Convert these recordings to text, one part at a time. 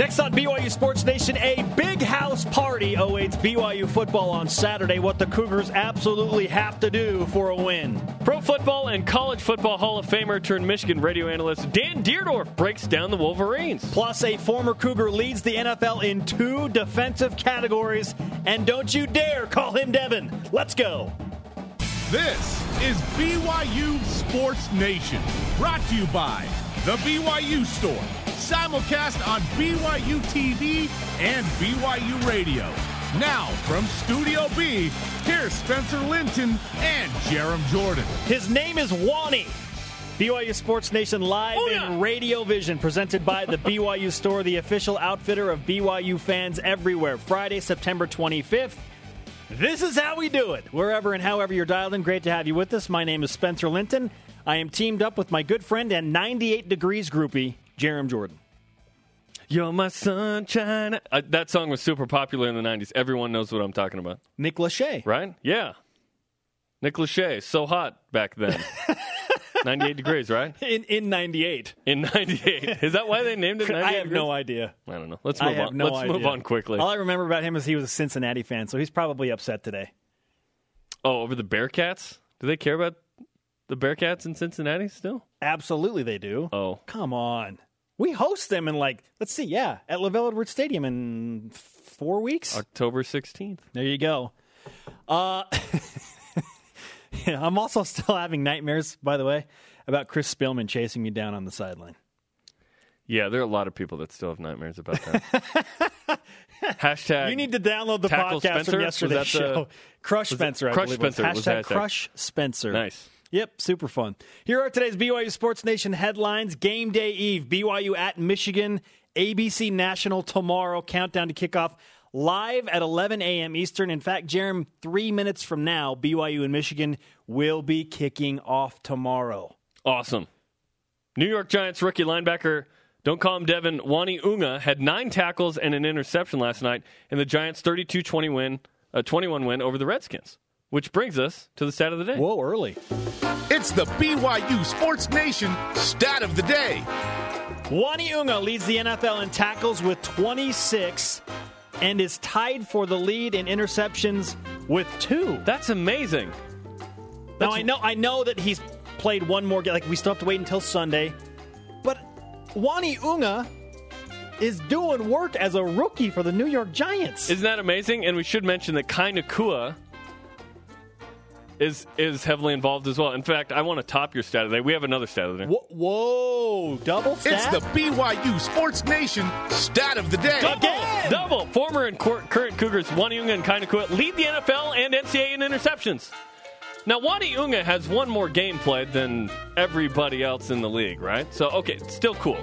Next on BYU Sports Nation, a big house party awaits BYU football on Saturday. What the Cougars absolutely have to do for a win. Pro football and college football Hall of Famer turned Michigan radio analyst Dan Dierdorf breaks down the Wolverines. Plus, a former Cougar leads the NFL in two defensive categories. And don't you dare call him Devin. Let's go. This is BYU Sports Nation, brought to you by The BYU Store simulcast on BYU TV and BYU Radio. Now, from Studio B, here's Spencer Linton and Jarom Jordan. His name is Uani. BYU Sports Nation live oh, yeah. in Radio Vision, presented by the BYU Store, the official outfitter of BYU fans everywhere. Friday, September 25th. This is how we do it. Wherever and however you're dialed in, great to have you with us. My name is Spencer Linton. I am teamed up with my good friend and 98 degrees groupie, Jarom Jordan. You're my sunshine. Uh, that song was super popular in the 90s. Everyone knows what I'm talking about. Nick Lachey. Right? Yeah. Nick Lachey. So hot back then. 98 degrees, right? In in 98. In 98. Is that why they named it I have degrees? no idea. I don't know. Let's move on. No Let's idea. move on quickly. All I remember about him is he was a Cincinnati fan, so he's probably upset today. Oh, over the Bearcats? Do they care about the Bearcats in Cincinnati still? Absolutely they do. Oh. Come on. We host them in like let's see, yeah, at LaVell Edwards Stadium in four weeks, October sixteenth. There you go. Uh, I'm also still having nightmares, by the way, about Chris Spielman chasing me down on the sideline. Yeah, there are a lot of people that still have nightmares about that. hashtag. You need to download the podcast Spencer? from yesterday's show. Crush Spencer. Crush Spencer. Hashtag, hashtag Crush Spencer. Nice. Yep, super fun. Here are today's BYU Sports Nation headlines. Game day eve, BYU at Michigan, ABC National tomorrow. Countdown to kickoff live at 11 a.m. Eastern. In fact, Jarom, three minutes from now, BYU and Michigan will be kicking off tomorrow. Awesome. New York Giants rookie linebacker, don't call him Devin, Uani Unga, had nine tackles and an interception last night in the Giants' 32 20 win, uh, 21 win over the Redskins. Which brings us to the stat of the day. Whoa, early. It's the BYU Sports Nation stat of the day. Uani Unga leads the NFL in tackles with 26 and is tied for the lead in interceptions with two. That's amazing. That's now I know I know that he's played one more game. Like we still have to wait until Sunday, but Uani Unga is doing work as a rookie for the New York Giants. Isn't that amazing? And we should mention that Kai Nacua is is heavily involved as well. In fact, I want to top your stat of the day. We have another stat of the day. Whoa, double stat? It's the BYU Sports Nation stat of the day. Double, Again. double. Former and current Cougars Uani Unga and Kai lead the NFL and NCAA in interceptions. Now, Uani Unga has one more game played than everybody else in the league, right? So, okay, still cool.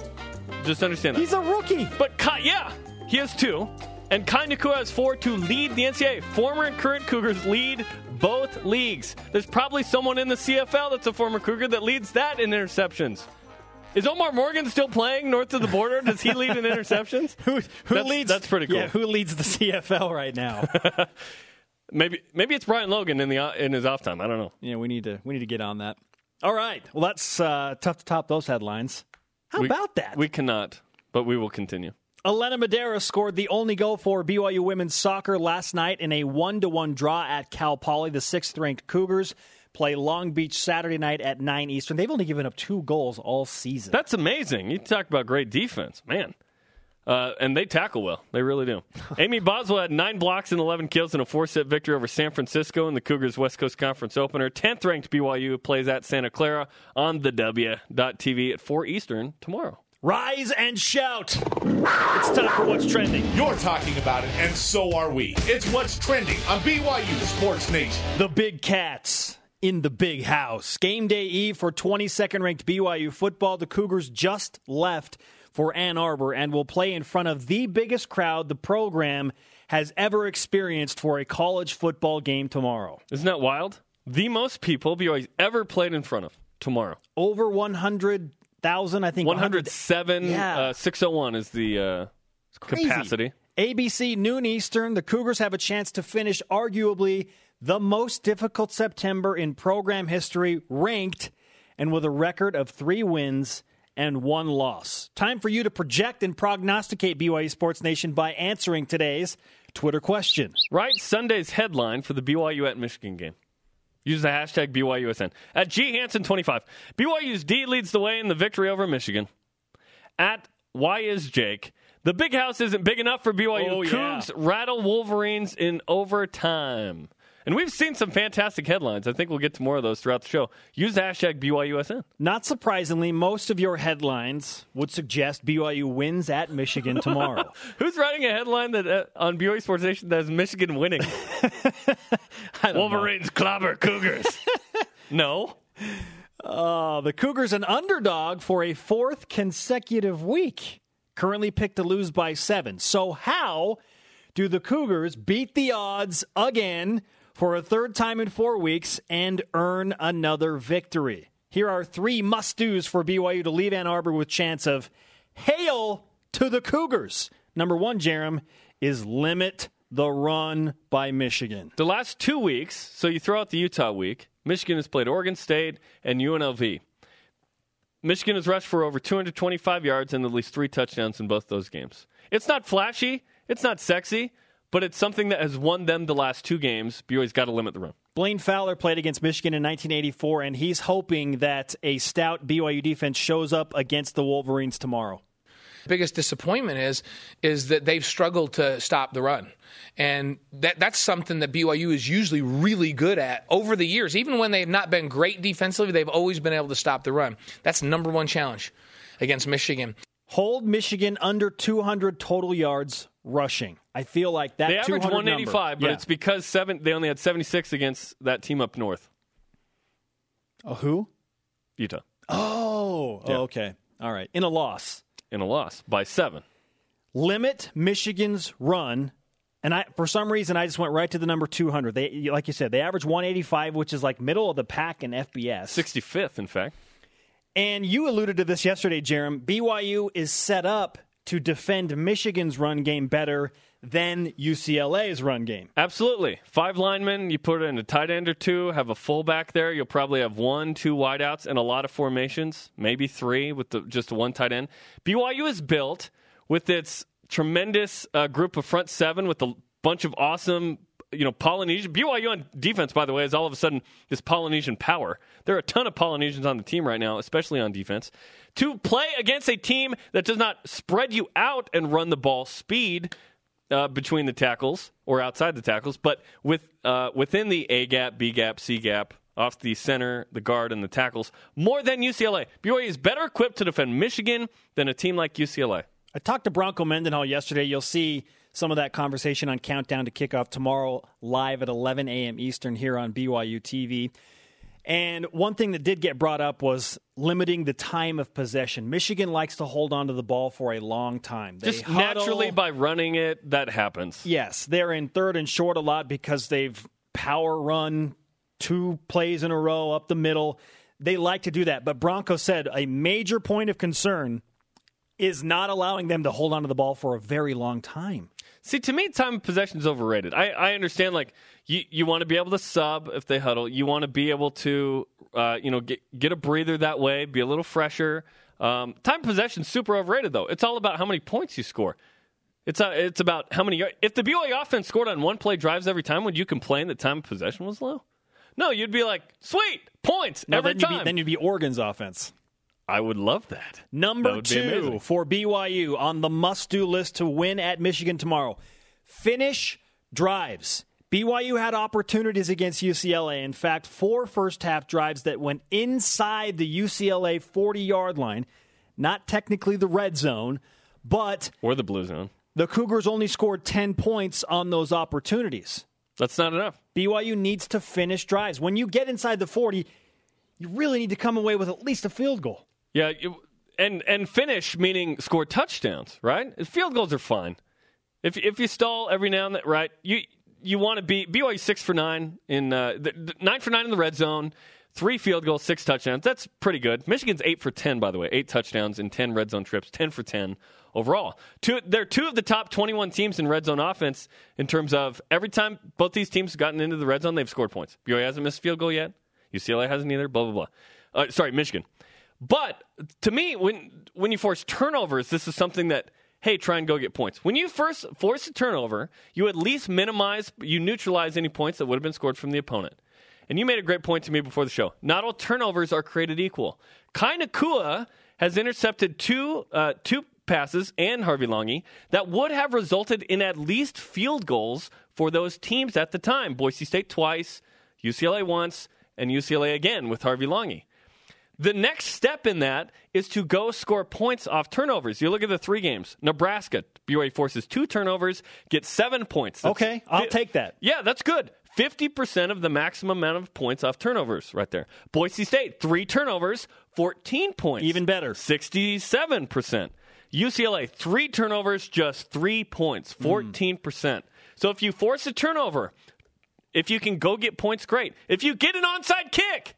Just understand that. He's a rookie. But, Kai, yeah, he has two. And Kai has four to lead the NCAA. Former and current Cougars lead both leagues. There's probably someone in the CFL that's a former Cougar that leads that in interceptions. Is Omar Morgan still playing north of the border? Does he lead in interceptions? who who that's, leads? That's pretty cool. Yeah, who leads the CFL right now? maybe maybe it's Brian Logan in the in his off time. I don't know. Yeah, we need to we need to get on that. All right. Well, that's uh, tough to top those headlines. How we, about that? We cannot, but we will continue. Elena Madera scored the only goal for BYU women's soccer last night in a one to one draw at Cal Poly. The sixth ranked Cougars play Long Beach Saturday night at 9 Eastern. They've only given up two goals all season. That's amazing. You talk about great defense, man. Uh, and they tackle well. They really do. Amy Boswell had nine blocks and 11 kills in a four set victory over San Francisco in the Cougars West Coast Conference opener. 10th ranked BYU plays at Santa Clara on the W.TV at 4 Eastern tomorrow. Rise and shout. It's time for What's Trending. You're talking about it, and so are we. It's What's Trending on BYU Sports Nation. The Big Cats in the big house. Game day eve for 22nd ranked BYU football. The Cougars just left for Ann Arbor and will play in front of the biggest crowd the program has ever experienced for a college football game tomorrow. Isn't that wild? The most people BYU's ever played in front of tomorrow. Over 100 thousand, I think. One hundred seven. Yeah. Uh, Six oh one is the uh, capacity. ABC noon Eastern. The Cougars have a chance to finish arguably the most difficult September in program history, ranked and with a record of three wins and one loss. Time for you to project and prognosticate BYU Sports Nation by answering today's Twitter question. Write Sunday's headline for the BYU at Michigan game. Use the hashtag BYUSN. At G Hansen25, BYU's D leads the way in the victory over Michigan. At Why is Jake, the big house isn't big enough for BYU. Oh, yeah. Cougs rattle Wolverines in overtime. And we've seen some fantastic headlines. I think we'll get to more of those throughout the show. Use hashtag BYUSN. Not surprisingly, most of your headlines would suggest BYU wins at Michigan tomorrow. Who's writing a headline that uh, on BYU Sports Nation that is Michigan winning? Wolverines clobber Cougars. no. Uh, the Cougars an underdog for a fourth consecutive week. Currently picked to lose by seven. So how do the Cougars beat the odds again for a third time in four weeks and earn another victory? Here are three must-dos for BYU to leave Ann Arbor with chance of hail to the Cougars. Number one, Jarom, is limit the run by Michigan. The last two weeks, so you throw out the Utah week, Michigan has played Oregon State and UNLV. Michigan has rushed for over 225 yards and at least three touchdowns in both those games. It's not flashy, it's not sexy, but it's something that has won them the last two games. BYU's got to limit the run. Blaine Fowler played against Michigan in 1984, and he's hoping that a stout BYU defense shows up against the Wolverines tomorrow. biggest disappointment is is that they've struggled to stop the run. And that that's something that BYU is usually really good at over the years. Even when they've not been great defensively, they've always been able to stop the run. That's number one challenge against Michigan. Hold Michigan under 200 total yards rushing. I feel like that They averaged 185, number, but yeah. it's because seven they only had 76 against that team up north, oh, who? Utah, Oh, Yeah. oh, okay. All right. In a loss, in a loss by seven. limit Michigan's run. And I, for some reason, I just went right to the number 200. They, like you said, they average 185, which is like middle of the pack in FBS. 65th, in fact. And you alluded to this yesterday, Jarom. BYU is set up to defend Michigan's run game better than UCLA's run game. Absolutely. Five linemen, you put in a tight end or two, have a fullback there. You'll probably have one, two wideouts, and a lot of formations, maybe three with the, just one tight end. BYU is built with its tremendous uh, group of front seven with a bunch of awesome, you know, Polynesian. BYU on defense, by the way, is all of a sudden this Polynesian power. There are a ton of Polynesians on the team right now, especially on defense. To play against a team that does not spread you out and run the ball speed uh, between the tackles or outside the tackles, but with uh, within the A gap, B gap, C gap, off the center, the guard, and the tackles, more than UCLA. BYU is better equipped to defend Michigan than a team like UCLA. I talked to Bronco Mendenhall yesterday. You'll see some of that conversation on Countdown to Kickoff tomorrow, live at 11 a.m. Eastern here on BYU TV. And one thing that did get brought up was limiting the time of possession. Michigan likes to hold on to the ball for a long time. They Just huddle. naturally by running it, that happens. Yes, they're in third and short a lot because they've power run two plays in a row up the middle. They like to do that. But Bronco said a major point of concern is not allowing them to hold onto the ball for a very long time. See, to me, time of possession is overrated. I, I understand, like, you, you want to be able to sub if they huddle. You want to be able to, uh, you know, get, get a breather that way, be a little fresher. Um, time of possession is super overrated, though. It's all about how many points you score. It's, uh, it's about how many. If the BYU offense scored on one play drives every time, would you complain that time of possession was low? No, you'd be like, sweet, points No, every then you'd, time. be, then you'd be Oregon's offense. I would love that. That Number be two for BYU on the must do list to win at Michigan tomorrow finish drives. BYU had opportunities against UCLA. In fact, four first half drives that went inside the UCLA 40 yard line, not technically the red zone, but Or the blue zone. the Cougars only scored 10 points on those opportunities. That's not enough. BYU needs to finish drives. When you get inside the 40, you really need to come away with at least a field goal. Yeah, and and finish meaning score touchdowns, right? Field goals are fine. If if you stall every now and then, right? You you want to be BYU six for nine in uh, the, the- nine for nine in the red zone, three field goals, six touchdowns. That's pretty good. Michigan's eight for ten, by the way, eight touchdowns in ten red zone trips, ten for ten overall. Two, they're two of the top twenty-one teams in red zone offense in terms of every time both these teams have gotten into the red zone, they've scored points. BYU hasn't missed a field goal yet. UCLA hasn't either. Blah blah blah. Uh, sorry, Michigan. But to me, when when you force turnovers, this is something that hey, try and go get points. When you first force a turnover, you at least minimize, you neutralize any points that would have been scored from the opponent. And you made a great point to me before the show. Not all turnovers are created equal. Kai Nacua has intercepted two uh, two passes and Harvey Langi that would have resulted in at least field goals for those teams at the time. Boise State twice, UCLA once, and UCLA again with Harvey Langi. The next step in that is to go score points off turnovers. You look at the three games. Nebraska, BYU forces two turnovers, gets seven points. That's, okay, I'll take that. Yeah, that's good. 50% of the maximum amount of points off turnovers right there. Boise State, three turnovers, 14 points. Even better. 67%. UCLA, three turnovers, just three points, 14%. Mm. So if you force a turnover, if you can go get points, great. If you get an onside kick,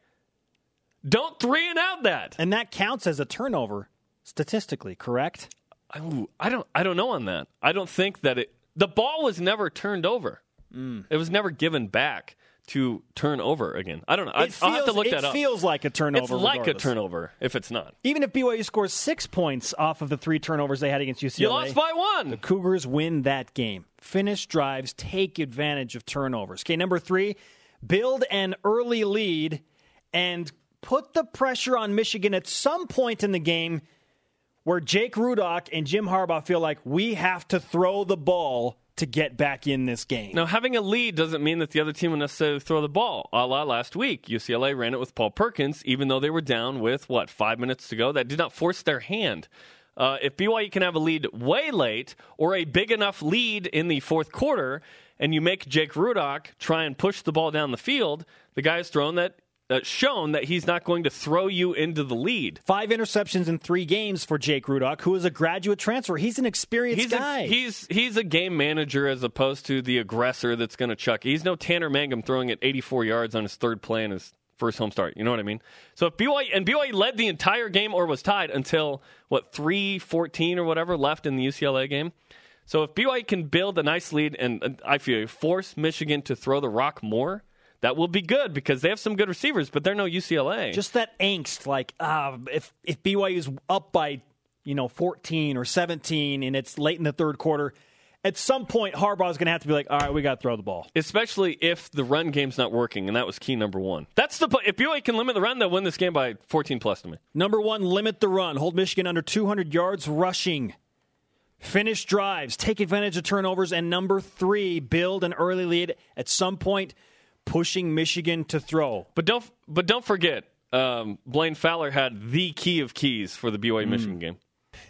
don't three and out that. And that counts as a turnover statistically, correct? Ooh, I don't I don't know on that. I don't think that it the ball was never turned over. Mm. It was never given back to turn over again. I don't know. I, will have to look that up. It feels like a turnover. It's like regardless. a turnover if it's not. Even if BYU scores six points off of the three turnovers they had against UCLA, you lost by one. The Cougars win that game. Finish drives, take advantage of turnovers. Okay, number three, build an early lead and put the pressure on Michigan at some point in the game where Jake Rudock and Jim Harbaugh feel like we have to throw the ball to get back in this game. Now, having a lead doesn't mean that the other team will necessarily throw the ball. A la last week, UCLA ran it with Paul Perkins, even though they were down with, what, five minutes to go? That did not force their hand. Uh, if BYU can have a lead way late or a big enough lead in the fourth quarter, and you make Jake Rudock try and push the ball down the field, the guy has thrown that uh, shown that he's not going to throw you into the lead. Five interceptions in three games for Jake Rudock, who is a graduate transfer. He's an experienced he's guy. A, he's he's a game manager as opposed to the aggressor that's going to chuck. He's no Tanner Mangum throwing it 84 yards on his third play in his first home start. You know what I mean? So if BYU and BYU led the entire game or was tied until what 3-14 or whatever left in the UCLA game. So if BYU can build a nice lead and I feel force Michigan to throw the rock more that will be good because they have some good receivers, but they're no UCLA. Just that angst, like uh, if if BYU's up by you know 14 or 17 and it's late in the third quarter, at some point Harbaugh's going to have to be like, all right, we got to throw the ball. Especially if the run game's not working, and that was key number one. That's the if BYU can limit the run, they'll win this game by 14 plus to me. Number one, limit the run. Hold Michigan under 200 yards rushing. Finish drives, take advantage of turnovers, and number three, build an early lead. At some point, pushing Michigan to throw. But don't but don't forget, um, Blaine Fowler had the key of keys for the BYU mm. Michigan game.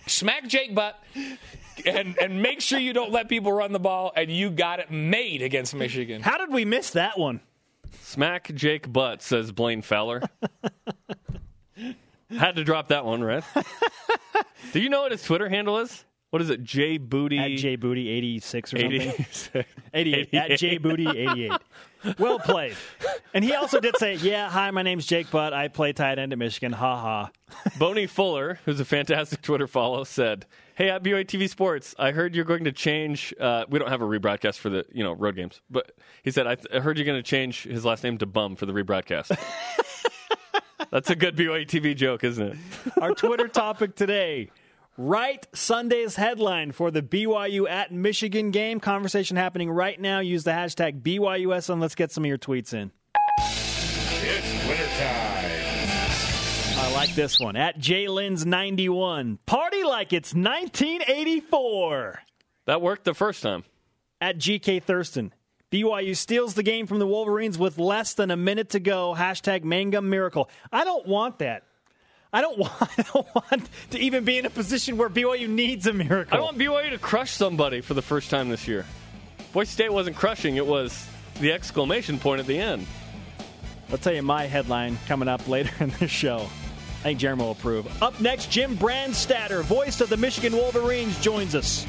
Smack Jake butt. and and make sure you don't let people run the ball, and you got it made against Michigan. How did we miss that one? Smack Jake butt, says Blaine Fowler. Had to drop that one, right? Do you know what his Twitter handle is? What is it? J Booty at J Booty eighty six or something. 88 at J Booty eighty eight. Well played. And he also did say, "Yeah, hi, my name's Jake Butt. I play tight end at Michigan. Ha ha." Boney Fuller, who's a fantastic Twitter follow, said, "Hey, at BYU TV Sports, I heard you're going to change. Uh, we don't have a rebroadcast for the you know road games, but he said I, th- I heard you're going to change his last name to Bum for the rebroadcast." That's a good BYU TV joke, isn't it? Our Twitter topic today Write Sunday's headline for the BYU at Michigan game. Conversation happening right now. Use the hashtag BYUSN let's get some of your tweets in. It's wintertime. I like this one. At JLins91. Party like it's 1984. That worked the first time. At GK Thurston. BYU steals the game from the Wolverines with less than a minute to go. Hashtag Mangum Miracle. I don't want that. I don't want, I don't want to even be in a position where BYU needs a miracle. I want BYU to crush somebody for the first time this year. Boise State wasn't crushing; it was the exclamation point at the end. I'll tell you my headline coming up later in the show. I think Jeremy will approve. Up next, Jim Brandstatter, voice of the Michigan Wolverines, joins us.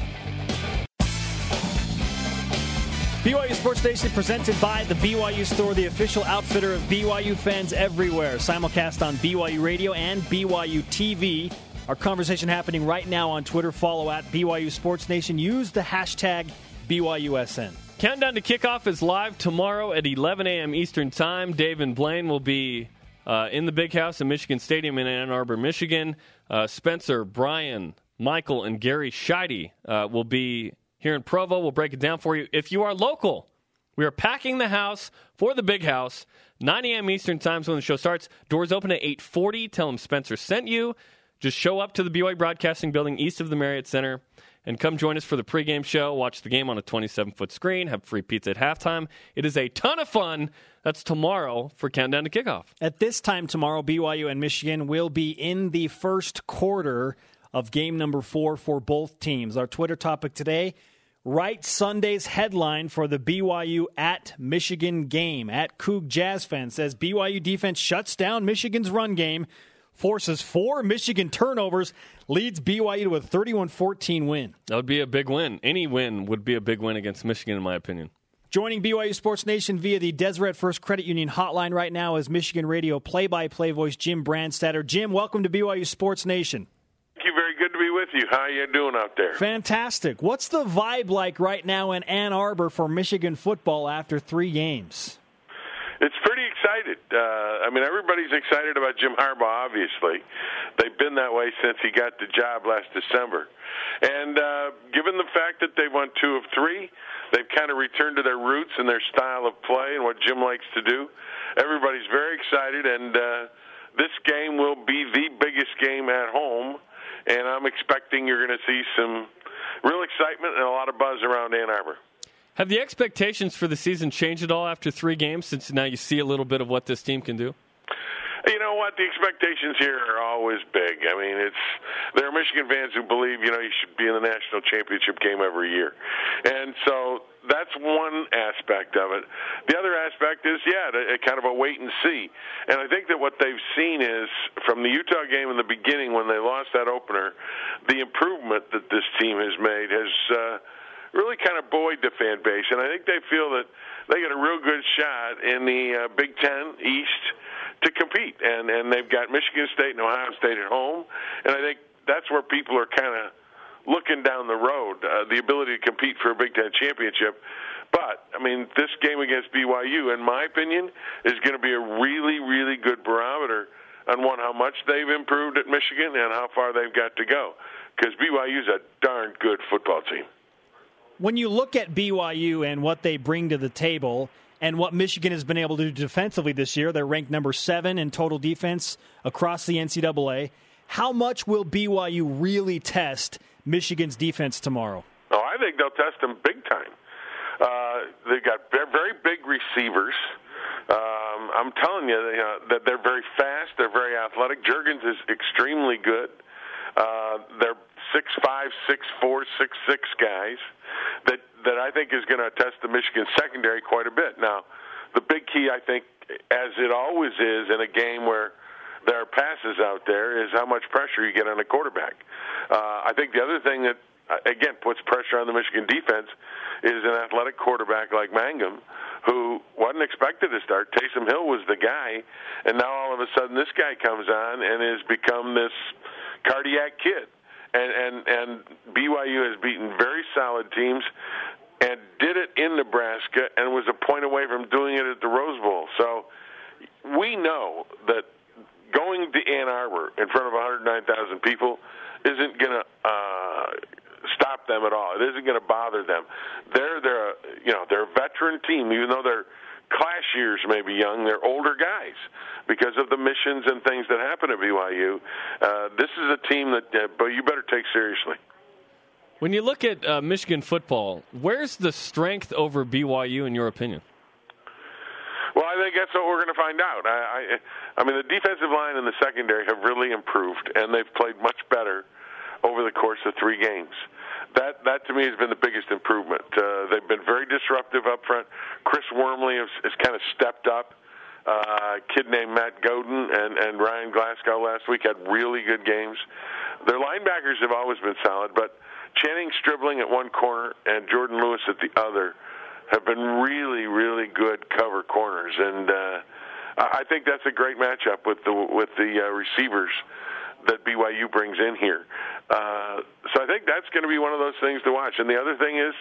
BYU Sports Nation presented by the BYU Store, the official outfitter of BYU fans everywhere. Simulcast on BYU Radio and BYU TV. Our conversation happening right now on Twitter. Follow at BYU Sports Nation. Use the hashtag BYUSN. Countdown to kickoff is live tomorrow at 11 a.m. Eastern Time. Dave and Blaine will be uh, in the big house in Michigan Stadium in Ann Arbor, Michigan. Uh, Spencer, Brian, Michael, and Gary Sheide uh, will be here in Provo. We'll break it down for you. If you are local, we are packing the house for the big house. 9 a.m. Eastern times when the show starts. Doors open at 8:40. Tell them Spencer sent you. Just show up to the BYU Broadcasting Building east of the Marriott Center and come join us for the pregame show. Watch the game on a 27 foot screen. Have free pizza at halftime. It is a ton of fun. That's tomorrow for Countdown to Kickoff. At this time tomorrow, BYU and Michigan will be in the first quarter of game number four for both teams. Our Twitter topic today Write Sunday's headline for the BYU at Michigan game. At Coug Jazz fan says BYU defense shuts down Michigan's run game, forces four Michigan turnovers, leads BYU to a 31 14 win. That would be a big win. Any win would be a big win against Michigan, in my opinion. Joining BYU Sports Nation via the Deseret First Credit Union hotline right now is Michigan Radio play by play voice Jim Brandstatter. Jim, welcome to BYU Sports Nation with you. How you doing out there? Fantastic. What's the vibe like right now in Ann Arbor for Michigan football after three games? It's pretty excited. Uh, I mean, everybody's excited about Jim Harbaugh. Obviously, they've been that way since he got the job last December. And uh, given the fact that they won two of three, they've kind of returned to their roots and their style of play and what Jim likes to do. Everybody's very excited, and uh, this game will be the biggest game at home and I'm expecting you're going to see some real excitement and a lot of buzz around Ann Arbor. Have the expectations for the season changed at all after three games since now you see a little bit of what this team can do? You know what? The expectations here are always big. I mean, it's there are Michigan fans who believe you know you should be in the national championship game every year, and so that's one aspect of it. The other aspect is yeah, a, a kind of a wait and see. And I think that what they've seen is from the Utah game in the beginning when they lost that opener, the improvement that this team has made has. Uh, really kind of buoyed the fan base, and I think they feel that they got a real good shot in the uh, Big Ten East to compete. And and they've got Michigan State and Ohio State at home, and I think that's where people are kind of looking down the road, uh, the ability to compete for a Big Ten championship. But I mean, this game against BYU, in my opinion, is going to be a really, really good barometer on one how much they've improved at Michigan and how far they've got to go. Because BYU is a darn good football team. When you look at BYU and what they bring to the table, and what Michigan has been able to do defensively this year. They're ranked number seven in total defense across the NCAA. How much will BYU really test Michigan's defense tomorrow? Oh, I think they'll test them big time. Uh, they've got very big receivers. Um, I'm telling you, you know, that they're very fast. They're very athletic. Jurgens is extremely good. Uh, they're six five, six four, six six guys that that I think is going to test the Michigan secondary quite a bit. Now, the big key, I think, as it always is in a game where there are passes out there, is how much pressure you get on a quarterback. Uh, I think the other thing that again puts pressure on the Michigan defense is an athletic quarterback like Mangum, who wasn't expected to start. Taysom Hill was the guy, and now all of a sudden this guy comes on and has become this cardiac kid and and and BYU has beaten very solid teams and did it in Nebraska and was a point away from doing it at the Rose Bowl. So we know that going to Ann Arbor in front of 109,000 people isn't going to uh, stop them at all. It isn't going to bother them. They're they're you know they're a veteran team, even though they're class years may be young, they're older guys because of the missions and things that happen at BYU. Uh, this is a team that uh, but you better take seriously. When you look at uh, Michigan football, where's the strength over BYU in your opinion? I that's what we're going to find out. I, I, I mean, the defensive line and the secondary have really improved, and they've played much better over the course of three games that that to me has been the biggest improvement. Uh, they've been very disruptive up front. Chris Wormley has, has kind of stepped up. Uh, kid named Matt Godin and, and Ryan Glasgow last week had really good games. Their linebackers have always been solid, but Channing Stribling at one corner and Jourdan Lewis at the other have been really, really good cover corners, and uh, I think that's a great matchup with the with the uh, receivers that BYU brings in here. Uh, so I think that's going to be one of those things to watch. And the other thing is,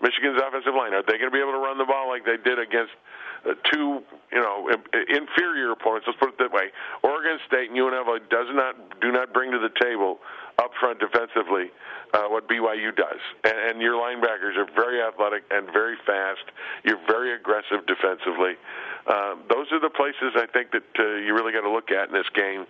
Michigan's offensive line. Are they going to be able to run the ball like they did against uh, two, you know, inferior opponents? Let's put it that way. Oregon State and UNLV does not do not bring to the table up front defensively uh, what BYU does. And, and your linebackers are very athletic and very fast. You're very aggressive defensively. Uh, those are the places I think that uh, you really got to look at in this game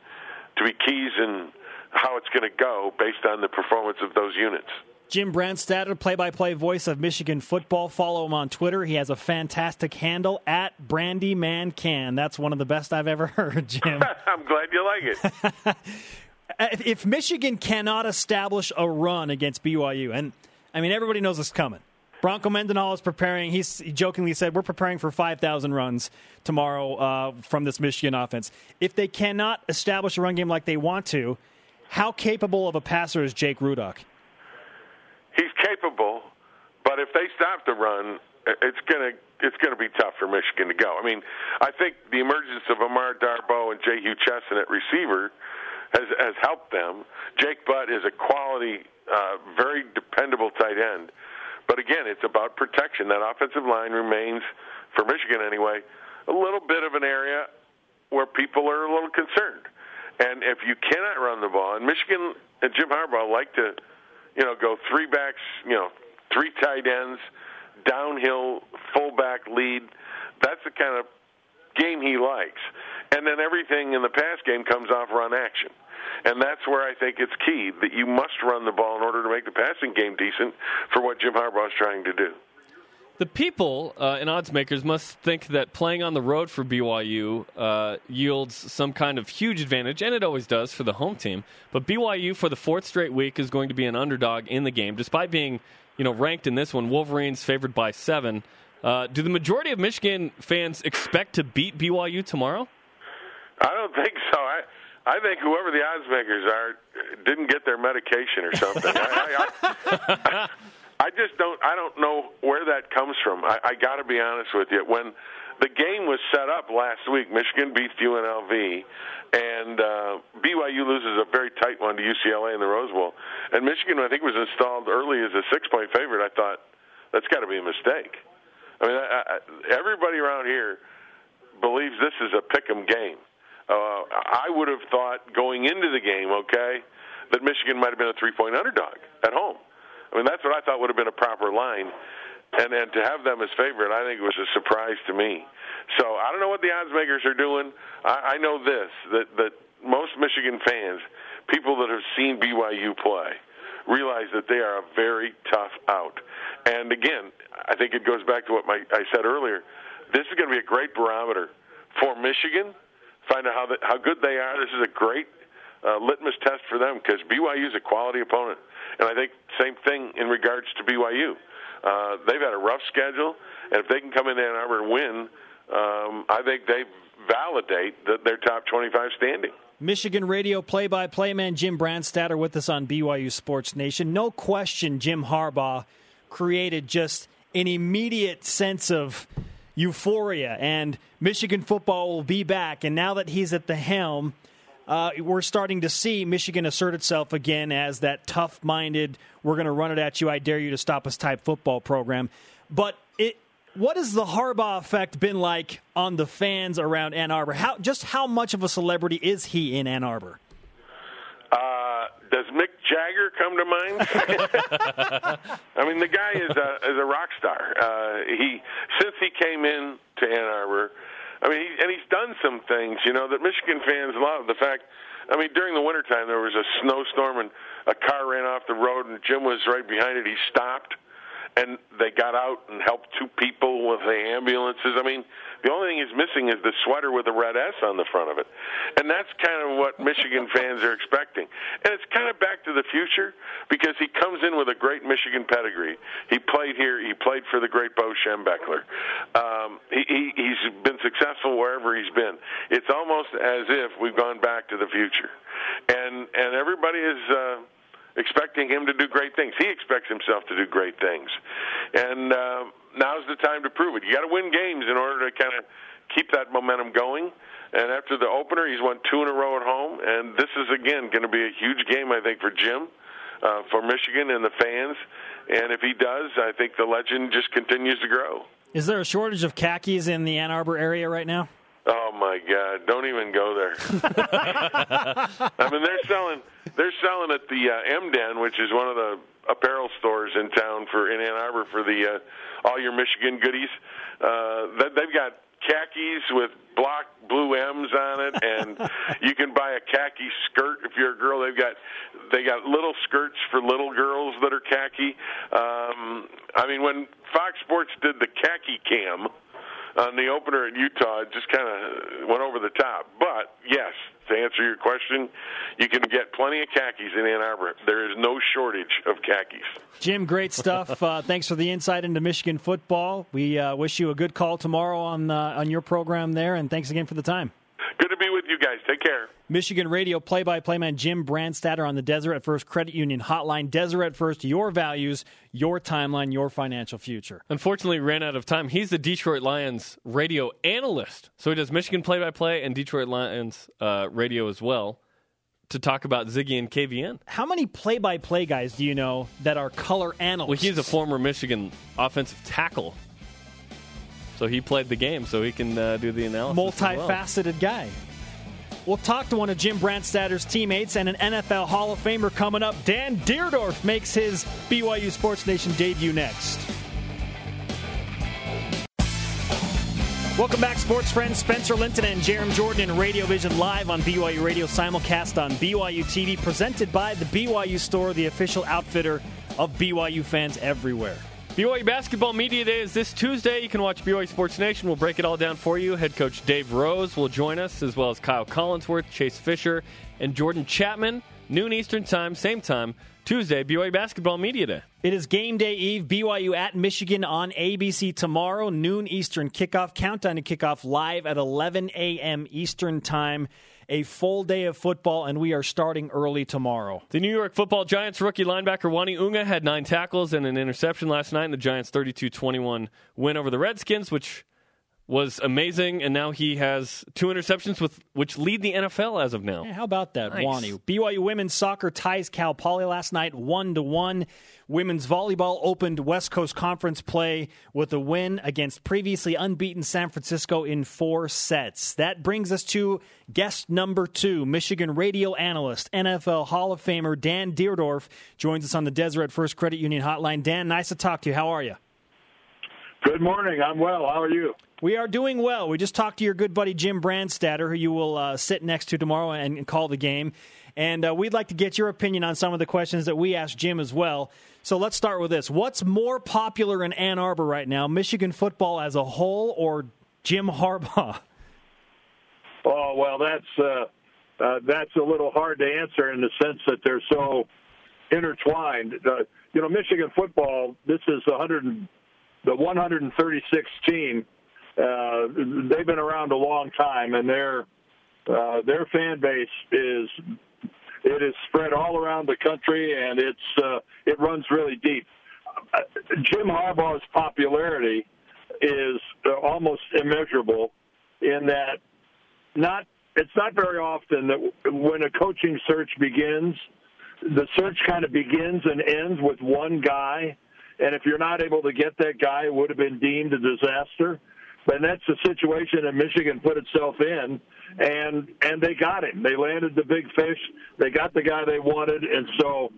to be keys in how it's going to go based on the performance of those units. Jim Brandstatter, play-by-play voice of Michigan football. Follow him on Twitter. He has a fantastic handle at BrandyManCan. That's one of the best I've ever heard, Jim. I'm glad you like it. if Michigan cannot establish a run against BYU, and I mean everybody knows it's coming. Bronco Mendenhall is preparing. He's, he jokingly said, "We're preparing for 5,000 runs tomorrow uh, from this Michigan offense." If they cannot establish a run game like they want to, how capable of a passer is Jake Rudock? He's capable, but if they stop the run, it's gonna it's gonna be tough for Michigan to go. I mean, I think the emergence of Amara Darboh and Jehu Chesson at receiver has has helped them. Jake Butt is a quality, uh, very dependable tight end. But again, it's about protection. That offensive line remains, for Michigan anyway, a little bit of an area where people are a little concerned. And if you cannot run the ball, and Michigan and Jim Harbaugh like to, you know, go three backs, you know, three tight ends, downhill fullback lead. That's the kind of game he likes. And then everything in the pass game comes off run action. And that's where I think it's key that you must run the ball in order to make the passing game decent for what Jim Harbaugh is trying to do. The people uh, and odds makers must think that playing on the road for BYU uh, yields some kind of huge advantage, and it always does for the home team. But BYU, for the fourth straight week, is going to be an underdog in the game, despite being, you know, ranked in this one. Wolverines favored by seven. Uh, do the majority of Michigan fans expect to beat BYU tomorrow? I don't think so. I I think whoever the odds makers are didn't get their medication or something. I, I, I, just don't. I don't know where that comes from. I, I got to be honest with you. When the game was set up last week, Michigan beats UNLV, and uh, BYU loses a very tight one to UCLA in the Rose Bowl. And Michigan, I think, was installed early as a six-point favorite. I thought that's got to be a mistake. I mean, I, I, everybody around here believes this is a pick'em game. Uh, I would have thought going into the game, okay, that Michigan might have been a three-point underdog at home. I mean, that's what I thought would have been a proper line, and and to have them as favorite, I think it was a surprise to me. So I don't know what the odds makers are doing. I, I know this that that most Michigan fans, people that have seen BYU play, realize that they are a very tough out. And again, I think it goes back to what my, I said earlier. This is going to be a great barometer for Michigan find out how the, how good they are. This is a great uh, litmus test for them because BYU is a quality opponent, and I think same thing in regards to BYU. Uh, they've had a rough schedule, and if they can come in Ann Arbor and win, um, I think they validate that they're top 25 standing. Michigan radio play by play man Jim Brandstatter with us on BYU Sports Nation. No question, Jim Harbaugh created just an immediate sense of euphoria, and Michigan football will be back. And now that he's at the helm, uh, we're starting to see Michigan assert itself again as that tough minded, we're going to run it at you, I dare you to stop us type football program. But it, what has the Harbaugh effect been like on the fans around Ann Arbor? How, just how much of a celebrity is he in Ann Arbor? Uh, does Mick Jagger come to mind? I mean, the guy is a is a rock star. Uh, he since he came in to Ann Arbor, I mean, and he's done some things, you know, that Michigan fans love. The fact, I mean, during the wintertime there was a snowstorm and a car ran off the road and Jim was right behind it. He stopped and they got out and helped two people with the ambulances. I mean, the only thing he's missing is the sweater with the red S on the front of it. And that's kind of what Michigan fans are expecting. And it's kind of back to the future because he comes in with a great Michigan pedigree. He played here, he played for the great Bo Schembechler. Um, he, he, he's been successful wherever he's been. It's almost as if we've gone back to the future. And, and everybody is. Uh, expecting him to do great things. He expects himself to do great things, and uh, now's the time to prove it. You got to win games in order to kind of keep that momentum going. And after the opener, he's won two in a row at home, and this is again going to be a huge game, I think, for Jim, uh, for Michigan and the fans. and if he does, I think the legend just continues to grow. Is there a shortage of khakis in the Ann Arbor area right now? Oh my God! Don't even go there. I mean, they're selling they're selling at the uh, M Den, which is one of the apparel stores in town for in Ann Arbor for the uh, all your Michigan goodies. Uh, they've got khakis with block blue M's on it, and you can buy a khaki skirt if you're a girl. They've got they got little skirts for little girls that are khaki. Um, I mean, when Fox Sports did the khaki cam on the opener in Utah, it just kind of went over the top. But yes, to answer your question, you can get plenty of khakis in Ann Arbor. There is no shortage of khakis. Jim, great stuff. Uh, thanks for the insight into Michigan football. We uh, wish you a good call tomorrow on uh, on your program there, and thanks again for the time. Good to be with you guys. Take care. Michigan radio play by play man Jim Brandstatter on the Deseret First Credit Union hotline. Deseret First, your values, your timeline, your financial future. Unfortunately, ran out of time. He's the Detroit Lions radio analyst. So he does Michigan play by play and Detroit Lions uh, radio as well to talk about Ziggy and KVN. How many play by play guys do you know that are color analysts? Well, he's a former Michigan offensive tackle. So he played the game, so he can uh, do the analysis. Multifaceted well. guy. We'll talk to one of Jim Brandstatter's teammates and an NFL Hall of Famer coming up. Dan Dierdorf makes his BYU Sports Nation debut next. Welcome back, sports friends. Spencer Linton and Jarom Jordan in Radio Vision live on BYU Radio, simulcast on BYU TV, presented by the BYU Store, the official outfitter of BYU fans everywhere. BYU Basketball Media Day is this Tuesday. You can watch BYU Sports Nation. We'll break it all down for you. Head coach Dave Rose will join us, as well as Kyle Collinsworth, Chase Fischer, and Jordan Chapman. Noon Eastern Time, same time, Tuesday, BYU Basketball Media Day. It is game day eve. BYU at Michigan on ABC tomorrow, noon Eastern kickoff. Countdown to kickoff live at 11 a.m. Eastern Time a full day of football, and we are starting early tomorrow. The New York football Giants rookie linebacker Uani Unga had nine tackles and an interception last night in the Giants' 32 21 win over the Redskins, which was amazing, and now he has two interceptions, with which lead the NFL as of now. Yeah, how about that, nice. BYU women's soccer ties Cal Poly last night, one to one. Women's volleyball opened West Coast Conference play with a win against previously unbeaten San Francisco in four sets. That brings us to guest number two, Michigan radio analyst, NFL Hall of Famer Dan Dierdorf joins us on the Deseret First Credit Union Hotline. Dan, nice to talk to you. How are you? Good morning. I'm well. How are you? We are doing well. We just talked to your good buddy Jim Brandstatter, who you will uh, sit next to tomorrow and call the game. And uh, we'd like to get your opinion on some of the questions that we asked Jim as well. So let's start with this. What's more popular in Ann Arbor right now, Michigan football as a whole or Jim Harbaugh? Oh, well, that's, uh, uh, that's a little hard to answer in the sense that they're so intertwined. Uh, you know, Michigan football, this is 100, the 136 team uh, they've been around a long time, and their uh, their fan base is it is spread all around the country, and it's uh, it runs really deep. Jim Harbaugh's popularity is almost immeasurable in that not it's not very often that when a coaching search begins, the search kind of begins and ends with one guy, and if you're not able to get that guy, it would have been deemed a disaster. But that's the situation that Michigan put itself in, and and they got him. They landed the big fish. They got the guy they wanted, and so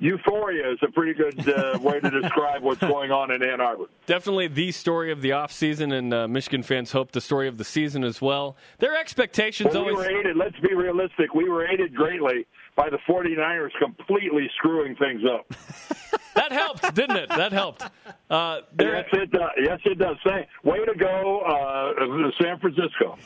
euphoria is a pretty good uh, way to describe what's going on in Ann Arbor. Definitely the story of the offseason, and uh, Michigan fans hope the story of the season as well. Their expectations well, always. We were aided, let's be realistic, we were aided greatly by the 49ers completely screwing things up. that helped, didn't it? That helped. Uh, yes, it does. Yes, it does. Say, way to go, uh, San Francisco.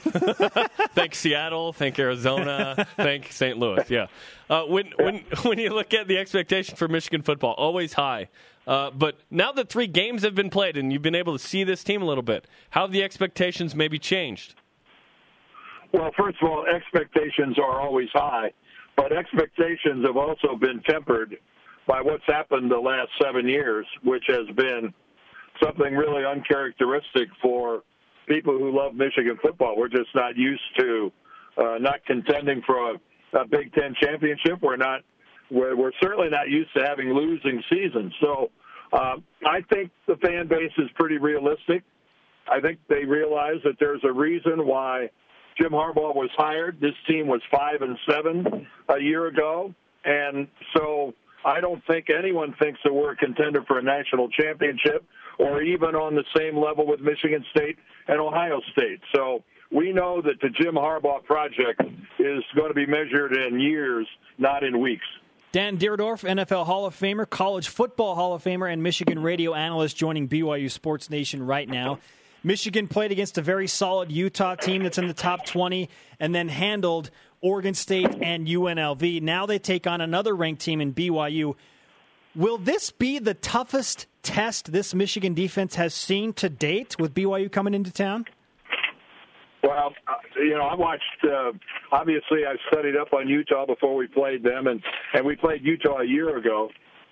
thank Seattle. Thank Arizona. thank St. Louis. Yeah. Uh, when when when you look at the expectation for Michigan football, always high. Uh, but now that three games have been played and you've been able to see this team a little bit, how have the expectations maybe changed? Well, first of all, expectations are always high, but expectations have also been tempered by what's happened the last seven years, which has been something really uncharacteristic for people who love Michigan football. We're just not used to uh, not contending for a, a Big Ten championship. We're not. We're, we're certainly not used to having losing seasons. So uh, I think the fan base is pretty realistic. I think they realize that there's a reason why Jim Harbaugh was hired. This team was five and seven a year ago, and so I don't think anyone thinks that we're a contender for a national championship or even on the same level with Michigan State and Ohio State. So we know that the Jim Harbaugh project is going to be measured in years, not in weeks. Dan Dierdorf, NFL Hall of Famer, College Football Hall of Famer, and Michigan radio analyst joining BYU Sports Nation right now. Michigan played against a very solid Utah team that's in the top 20 and then handled Oregon State and UNLV. Now they take on another ranked team in BYU. Will this be the toughest test this Michigan defense has seen to date with BYU coming into town? Well, uh, you know, I watched. Uh, obviously, I studied up on Utah before we played them, and and we played Utah a year ago.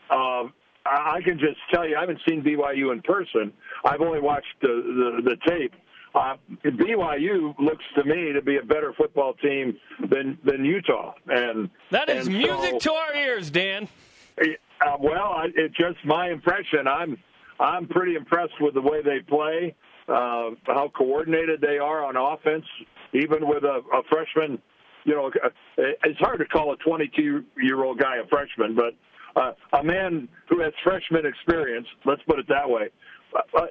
Uh, I can just tell you, I haven't seen BYU in person. I've only watched the the, the tape. Uh, BYU looks to me to be a better football team than than Utah, and that is and music so, to our ears, Dan. Uh, well, I, it's just my impression. I'm I'm pretty impressed with the way they play, uh, how coordinated they are on offense, even with a, a freshman. You know, it's hard to call a 22 year old guy a freshman, but uh, a man who has freshman experience. Let's put it that way.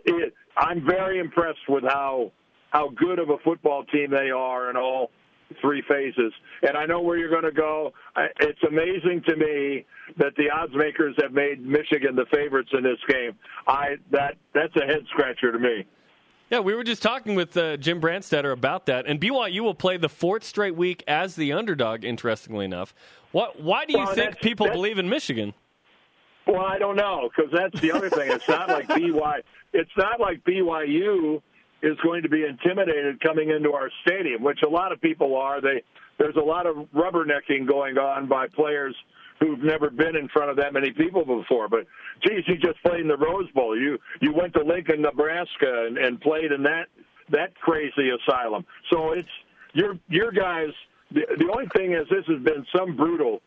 It, I'm very impressed with how how good of a football team they are in all three phases. And I know where you're going to go. It's amazing to me that the odds makers have made Michigan the favorites in this game. I that that's a head scratcher to me. Yeah, we were just talking with uh, Jim Brandstatter about that, and BYU will play the fourth straight week as the underdog. Interestingly enough, what? Why do you well, think people believe in Michigan? Well, I don't know because that's the other thing. It's not like BYU. It's not like BYU is going to be intimidated coming into our stadium, which a lot of people are. They there's a lot of rubbernecking going on by players who've never been in front of that many people before. But geez, you just played in the Rose Bowl. You you went to Lincoln, Nebraska, and, and played in that that crazy asylum. So it's your your guys. The, the only thing is, this has been some brutal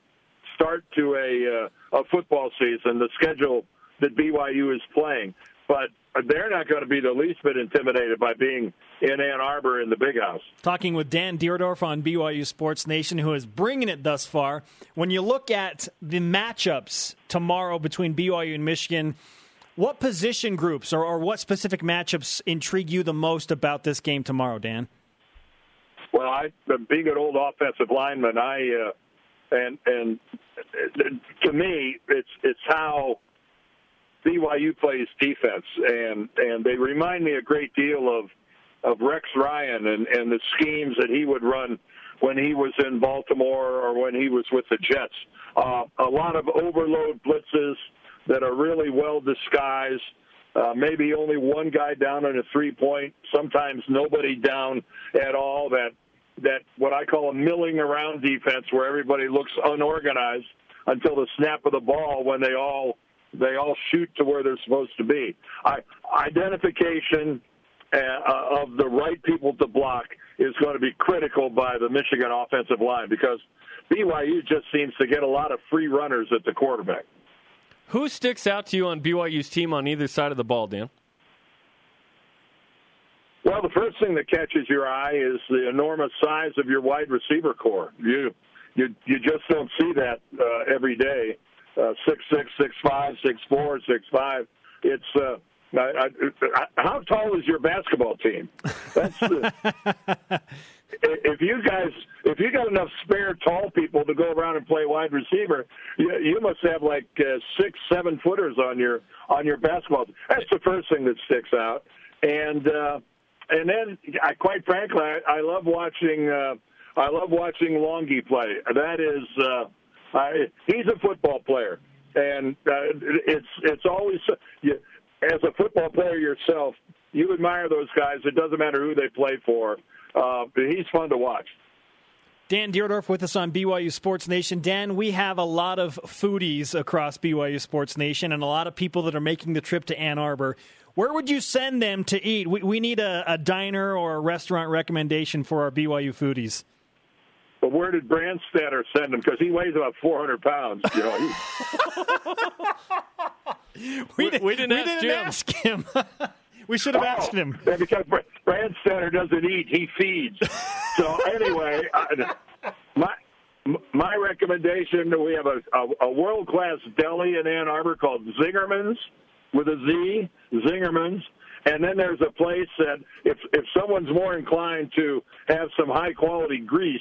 start to a uh, a football season. The schedule that BYU is playing, but they're not going to be the least bit intimidated by being in Ann Arbor in the big house. Talking with Dan Dierdorf on BYU Sports Nation, who is bringing it thus far. When you look at the matchups tomorrow between BYU and Michigan, what position groups or, or what specific matchups intrigue you the most about this game tomorrow, Dan? Well, I, being an old offensive lineman, I uh, and and to me, it's it's how BYU plays defense, and and they remind me a great deal of of Rex Ryan and and the schemes that he would run when he was in Baltimore or when he was with the Jets. Uh, a lot of overload blitzes that are really well disguised. Uh, maybe only one guy down on a three point. Sometimes nobody down at all. That that what I call a milling around defense, where everybody looks unorganized until the snap of the ball when they all they all shoot to where they're supposed to be. I, identification uh, of the right people to block is going to be critical by the Michigan offensive line because BYU just seems to get a lot of free runners at the quarterback. Who sticks out to you on BYU's team on either side of the ball, Dan? Well, the first thing that catches your eye is the enormous size of your wide receiver core. You you you just don't see that uh, every day. Uh, six six, six five, six four, six five. It's uh, I, I, how tall is your basketball team? That's the, if you guys if you got enough spare tall people to go around and play wide receiver, you, you must have like uh, six seven footers on your on your basketball. That's the first thing that sticks out, and uh, and then I, quite frankly, I, I love watching. Uh, I love watching Langi play. That is, uh, I, he's a football player, and uh, it's it's always you, as a football player yourself, you admire those guys. It doesn't matter who they play for. Uh, he's fun to watch. Dan Dierdorf with us on BYU Sports Nation. Dan, we have a lot of foodies across BYU Sports Nation and a lot of people that are making the trip to Ann Arbor. Where would you send them to eat? We, we need a, a diner or a restaurant recommendation for our BYU foodies. But where did Brandstatter send him? Because he weighs about 400 pounds. You know, We, we didn't, we ask, didn't Jim. ask him. we should have oh, asked him. Oh, because Brand Center doesn't eat, he feeds. So anyway, I, my my recommendation: we have a, a, a world class deli in Ann Arbor called Zingerman's with a Z, Zingerman's. And then there's a place that if if someone's more inclined to have some high quality grease,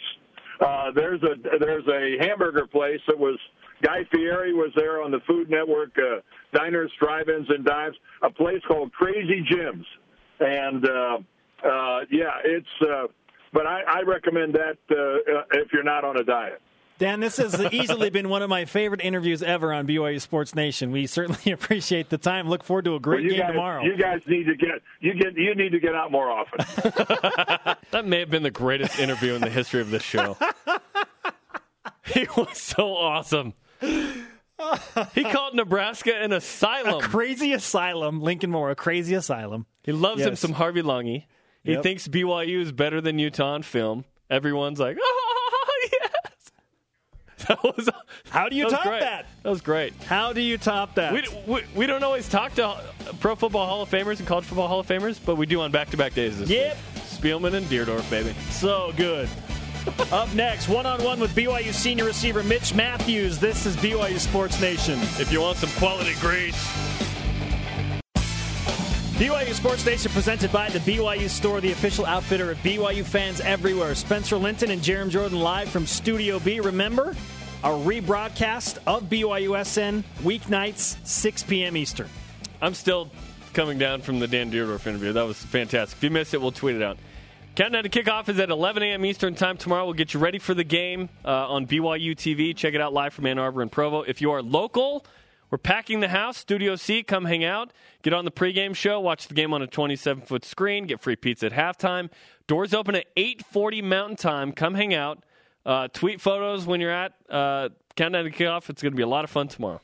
uh, there's a there's a hamburger place that was Guy Fieri was there on the Food Network, uh, diners, drive-ins, and dives. A place called Krazy Jim's, and uh, uh, yeah, it's. Uh, but I, I recommend that uh, if you're not on a diet. Dan, this has easily been one of my favorite interviews ever on BYU Sports Nation. We certainly appreciate the time. Look forward to a great well, game guys, tomorrow. You guys need to get you get you need to get out more often. that may have been the greatest interview in the history of this show. he was so awesome. He called Nebraska an asylum. A crazy asylum, Lincoln Moore, a crazy asylum. He loves him some Harvey Langi. He Yep. thinks BYU is better than Utah on film. Everyone's like, oh, yes. That was, How do you that top great. that? That was great. How do you top that? We, we, we don't always talk to uh, Pro Football Hall of Famers and College Football Hall of Famers, but we do on back to back days this Yep. week. Spielman and Dierdorf, baby. So good. Up next, one on one with BYU senior receiver Mitch Matthews. This is BYU Sports Nation. If you want some quality grades, BYU Sports Nation presented by the BYU Store, the official outfitter of BYU fans everywhere. Spencer Linton and Jarom Jordan live from Studio B. Remember, a rebroadcast of BYUSN weeknights, 6 p.m. Eastern. I'm still coming down from the Dan Dierdorf interview. That was fantastic. If you missed it, we'll tweet it out. Countdown to kickoff is at 11 a.m. Eastern Time tomorrow. We'll get you ready for the game uh, on BYU TV. Check it out live from Ann Arbor and Provo. If you are local, we're packing the house, Studio C. Come hang out. Get on the pregame show. Watch the game on a 27-foot screen. Get free pizza at halftime. Doors open at 8:40 Mountain Time. Come hang out. Uh, tweet photos when you're at uh, Countdown to kickoff. It's going to be a lot of fun tomorrow.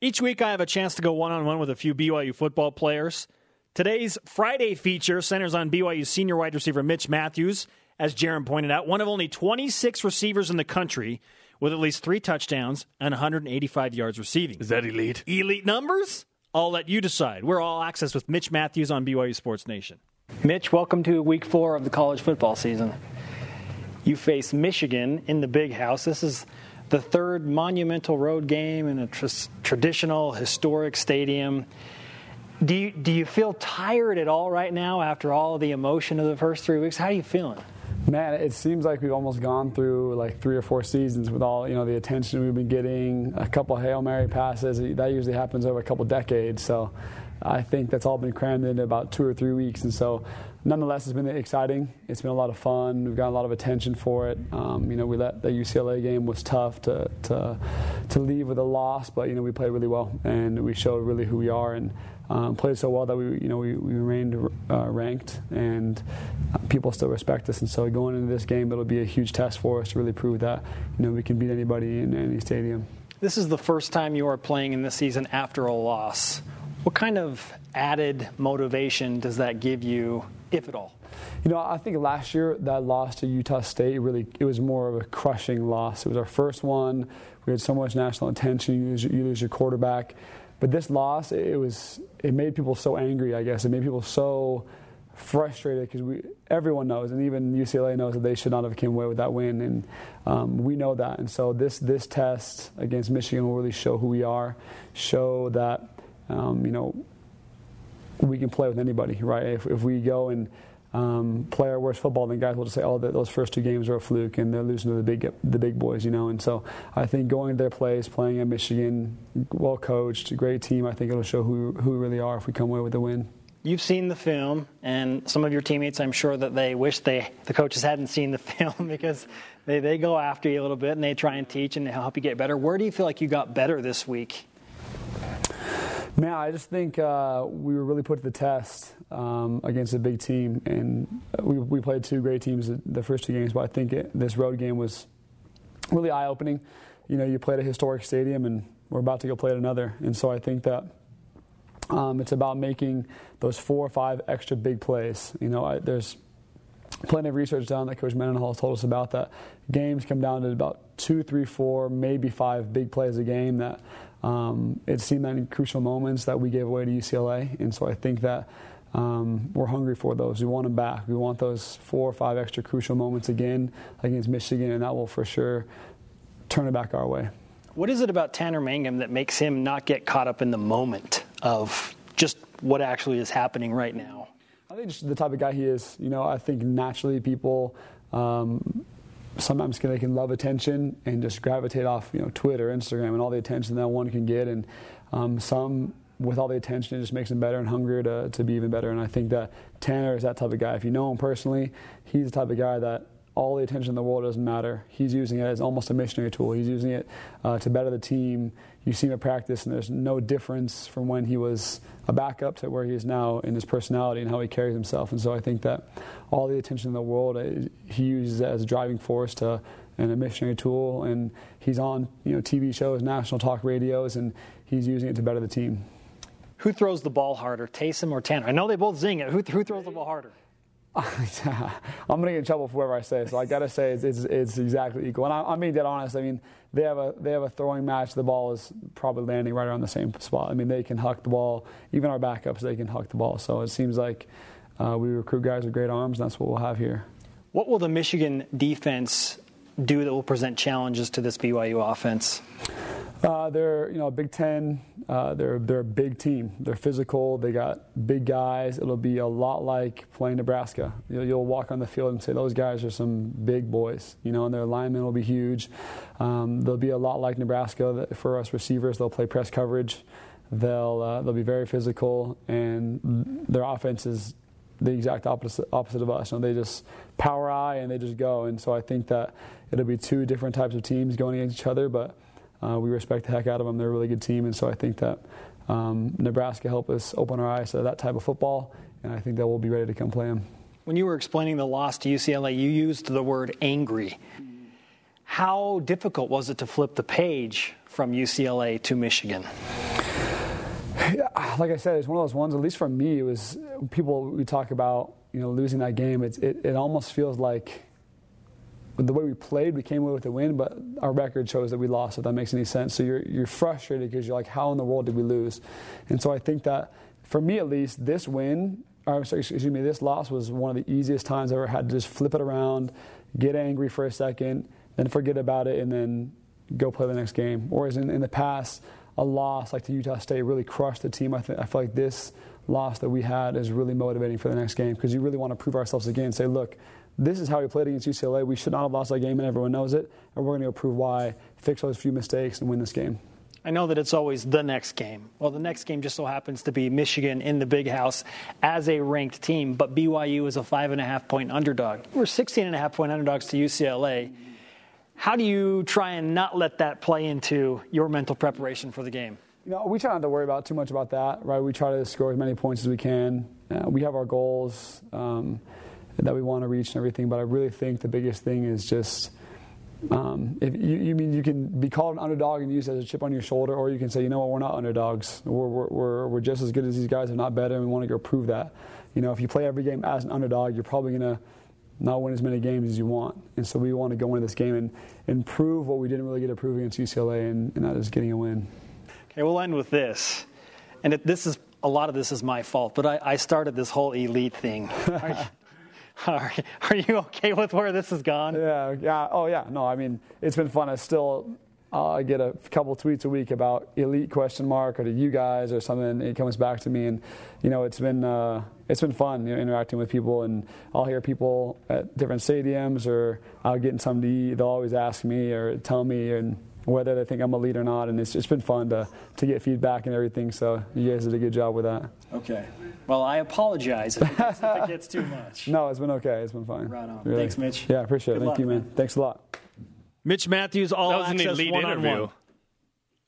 Each week, I have a chance to go one on one with a few BYU football players. Today's Friday feature centers on BYU senior wide receiver Mitch Matthews, as Jarom pointed out, one of only 26 receivers in the country with at least three touchdowns and 185 yards receiving. Is that elite? Elite numbers? I'll let you decide. We're all access with Mitch Matthews on BYU Sports Nation. Mitch, welcome to week four of the college football season. You face Michigan in the big house. This is the third monumental road game in a tr- traditional, historic stadium. Do you, do you feel tired at all right now after all the emotion of the first three weeks? How are you feeling? Man, it seems like we've almost gone through like three or four seasons with all you know the attention we've been getting. A couple hail mary passes that usually happens over a couple decades. So I think that's all been crammed into about two or three weeks. And so, nonetheless, it's been exciting. It's been a lot of fun. We've got a lot of attention for it. Um, you know, we let the UCLA game was tough to to to leave with a loss, but you know we played really well and we showed really who we are and um, played so well that we you know we, we remained uh, ranked and uh, people still respect us. And so going into this game, it'll be a huge test for us to really prove that you know we can beat anybody in any stadium. This is the first time you are playing in this season after a loss. What kind of added motivation does that give you, if at all? You know, I think last year that loss to Utah State really it was more of a crushing loss. It was our first one. We had so much national attention. You lose, you lose your quarterback, but this loss it was it made people so angry. I guess it made people so frustrated because we everyone knows, and even UCLA knows that they should not have came away with that win, and um, we know that. And so this this test against Michigan will really show who we are, show that um, you know we can play with anybody, right? If, if we go and um, play our worst football, then guys will just say, "Oh, those first two games are a fluke," and they're losing to the big the big boys, you know. And so I think going to their place, playing at Michigan, well coached, great team. I think it'll show who who we really are if we come away with a win. You've seen the film, and some of your teammates, I'm sure that they wish they the coaches hadn't seen the film because they, they go after you a little bit and they try and teach and they help you get better. Where do you feel like you got better this week? Man, I just think uh, we were really put to the test um, against a big team, and we, we played two great teams the first two games. But I think it, this road game was really eye-opening. You know, you played a historic stadium, and we're about to go play at another, and so I think that um, it's about making those four or five extra big plays. You know, I, there's plenty of research done that Coach Mendenhall has told us about that games come down to about two, three, four, maybe five big plays a game that um, it seemed that in crucial moments that we gave away to UCLA. And so I think that um, we're hungry for those. We want them back. We want those four or five extra crucial moments again against Michigan, and that will for sure turn it back our way. What is it about Tanner Mangum that makes him not get caught up in the moment of just what actually is happening right now? I think just the type of guy he is. You know, I think naturally people um, sometimes they can love attention and just gravitate off you know Twitter, Instagram, and all the attention that one can get, and um, some with all the attention, it just makes him better and hungrier to, to be even better. And I think that Tanner is that type of guy. If you know him personally, he's the type of guy that all the attention in the world doesn't matter. He's using it as almost a missionary tool. He's using it uh, to better the team. You see him at practice, and there's no difference from when he was a backup to where he is now in his personality and how he carries himself. And so I think that all the attention in the world, uh, he uses it as a driving force to and a missionary tool. And he's on you know TV shows, national talk radios, and he's using it to better the team. Who throws the ball harder, Taysom or Tanner? I know they both zing it. Who, who throws the ball harder? I'm going to get in trouble for whatever I say, so I got to say it's, it's, it's, exactly equal. And I, am being dead honest. I mean, they have a they have a throwing match. The ball is probably landing right around the same spot. I mean, they can huck the ball. Even our backups, they can huck the ball. So it seems like uh, we recruit guys with great arms, and that's what we'll have here. What will the Michigan defense do that will present challenges to this BYU offense? Uh, they're you know Big Ten. Uh, they're they're a big team. They're physical. They got big guys. It'll be a lot like playing Nebraska. You'll, you'll, walk on the field and say those guys are some big boys. You know, and their linemen will be huge. Um, they'll be a lot like Nebraska for us receivers. They'll play press coverage. They'll uh, they'll be very physical, and their offense is the exact opposite opposite of us. You know, they just power eye and they just go. And so I think that it'll be two different types of teams going against each other, but uh, we respect the heck out of them. They're a really good team, and so I think that um, Nebraska helped us open our eyes to that type of football, and I think that we'll be ready to come play them. When you were explaining the loss to UCLA, you used the word angry. How difficult was it to flip the page from UCLA to Michigan? Like I said, it's one of those ones. At least for me, it was people we talk about. You know, losing that game. It, it, it almost feels like the way we played, we came away with a win, but our record shows that we lost, if that makes any sense. So you're, you're frustrated because you're like, how in the world did we lose? And so I think that, for me at least, this win, or sorry, excuse me, this loss was one of the easiest times I ever had to just flip it around, get angry for a second, then forget about it, and then go play the next game. Whereas in, in the past, a loss like to Utah State really crushed the team. I, th- I feel like this loss that we had is really motivating for the next game because you really want to prove ourselves again say, look, this is how we played against UCLA. We should not have lost that game, and everyone knows it. And we're going to go prove why, fix those few mistakes, and win this game. I know that it's always the next game. Well, the next game just so happens to be Michigan in the big house as a ranked team, but BYU is a five and a half point underdog. We're 16 and a half point underdogs to UCLA. How do you try and not let that play into your mental preparation for the game? You know, we try not to worry about too much about that, right? We try to score as many points as we can. Uh, we have our goals. Um, that we want to reach and everything. But I really think the biggest thing is just um, if you, you, mean you can be called an underdog and used as a chip on your shoulder, or you can say, you know what, we're not underdogs. We're, we're, we're just as good as these guys, if not better, and we want to go prove that. You know, if you play every game as an underdog, you're probably going to not win as many games as you want. And so we want to go into this game and, and prove what we didn't really get to prove against UCLA, and, and that is getting a win. Okay, we'll end with this. And this is a lot of this is my fault, but I, I started this whole elite thing. Are, are you okay with where this has gone? Yeah, yeah. Oh, yeah. No, I mean, it's been fun. I still uh, get a couple tweets a week about elite question mark or to you guys or something. It comes back to me, and you know, it's been uh, it's been fun you know, interacting with people, and I'll hear people at different stadiums or I'll get to eat. They'll always ask me or tell me and whether they think I'm a lead or not. And it's, it's been fun to, to get feedback and everything. So you guys did a good job with that. Okay. Well, I apologize if it gets, if it gets too much. No, it's been okay. It's been fine. Right on. Really. Thanks, Mitch. Yeah, appreciate good it. Thank luck, you, man. man. Thanks a lot. Mitch Matthews, all that was access an elite one interview. on one.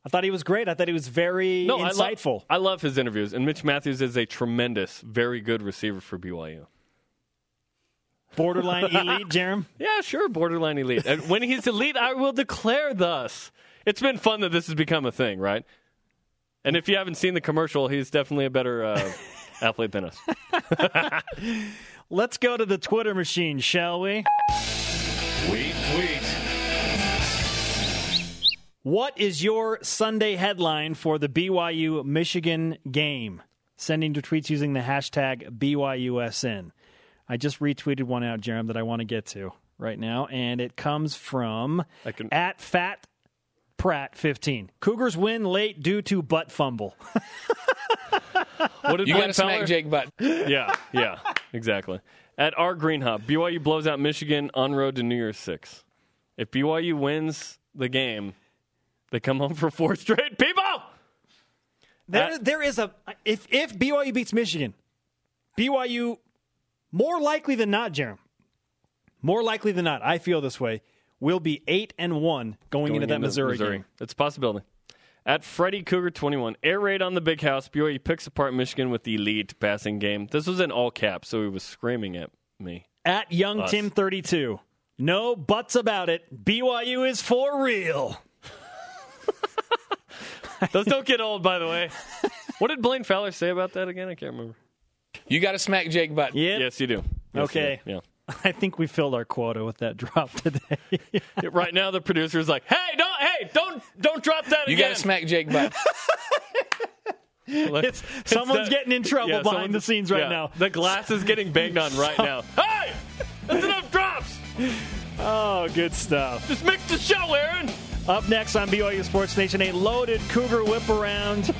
I thought he was great. I thought he was very no, insightful. I love, I love his interviews, and Mitch Matthews is a tremendous, very good receiver for BYU. Borderline elite, Jarom? Yeah, sure, borderline elite. And when he's elite, I will declare thus. It's been fun that this has become a thing, right? And if you haven't seen the commercial, he's definitely a better uh, athlete than us. Let's go to the Twitter machine, shall we? Tweet, tweet. What is your Sunday headline for the BYU Michigan game? Sending to tweets using the hashtag BYUSN. I just retweeted one out, Jarom, that I want to get to right now, and it comes from I can- at Fat Pratt 15. Cougars win late due to butt fumble. What did You Blaine got to smack Jake Butt. Yeah, yeah, exactly. At our Green Hub, BYU blows out Michigan on road to New Year's Six. If BYU wins the game, they come home for four straight. People, There, Uh, there is a if if BYU beats Michigan, BYU more likely than not, Jarom. More likely than not, I feel this way. Will be eight and one going, going into that Missouri, game. It's a possibility. At Freddie Cougar 21, air raid on the big house. BYU picks apart Michigan with the elite passing game. This was in all caps, so he was screaming at me. At Young Us. Tim thirty two, no buts about it. BYU is for real. Those don't get old, by the way. What did Blaine Fowler say about that again? I can't remember. You got to smack Jake Butt. Yeah. Yes, you do. Yes, you Okay. do. Yeah. I think we filled our quota with that drop today. Right now, the producer's like, "Hey, don't, hey, don't, don't drop that You again." got to smack Jake Butt. Like, It's- someone's that- getting in trouble behind the scenes right yeah, now. The glass is getting banged on right now. Hey, that's enough drops. oh, good stuff. Just mix the show, Aaron. Up next on BYU Sports Nation, a loaded Cougar whip around.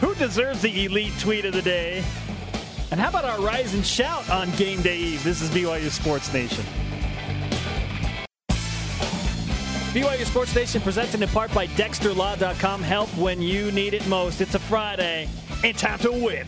Who deserves the elite tweet of the day? And how about our rise and shout on game day eve? This is BYU Sports Nation. BYU Sports Nation presented in part by DexterLaw.com. Help when you need it most. It's a Friday. It's time to whip.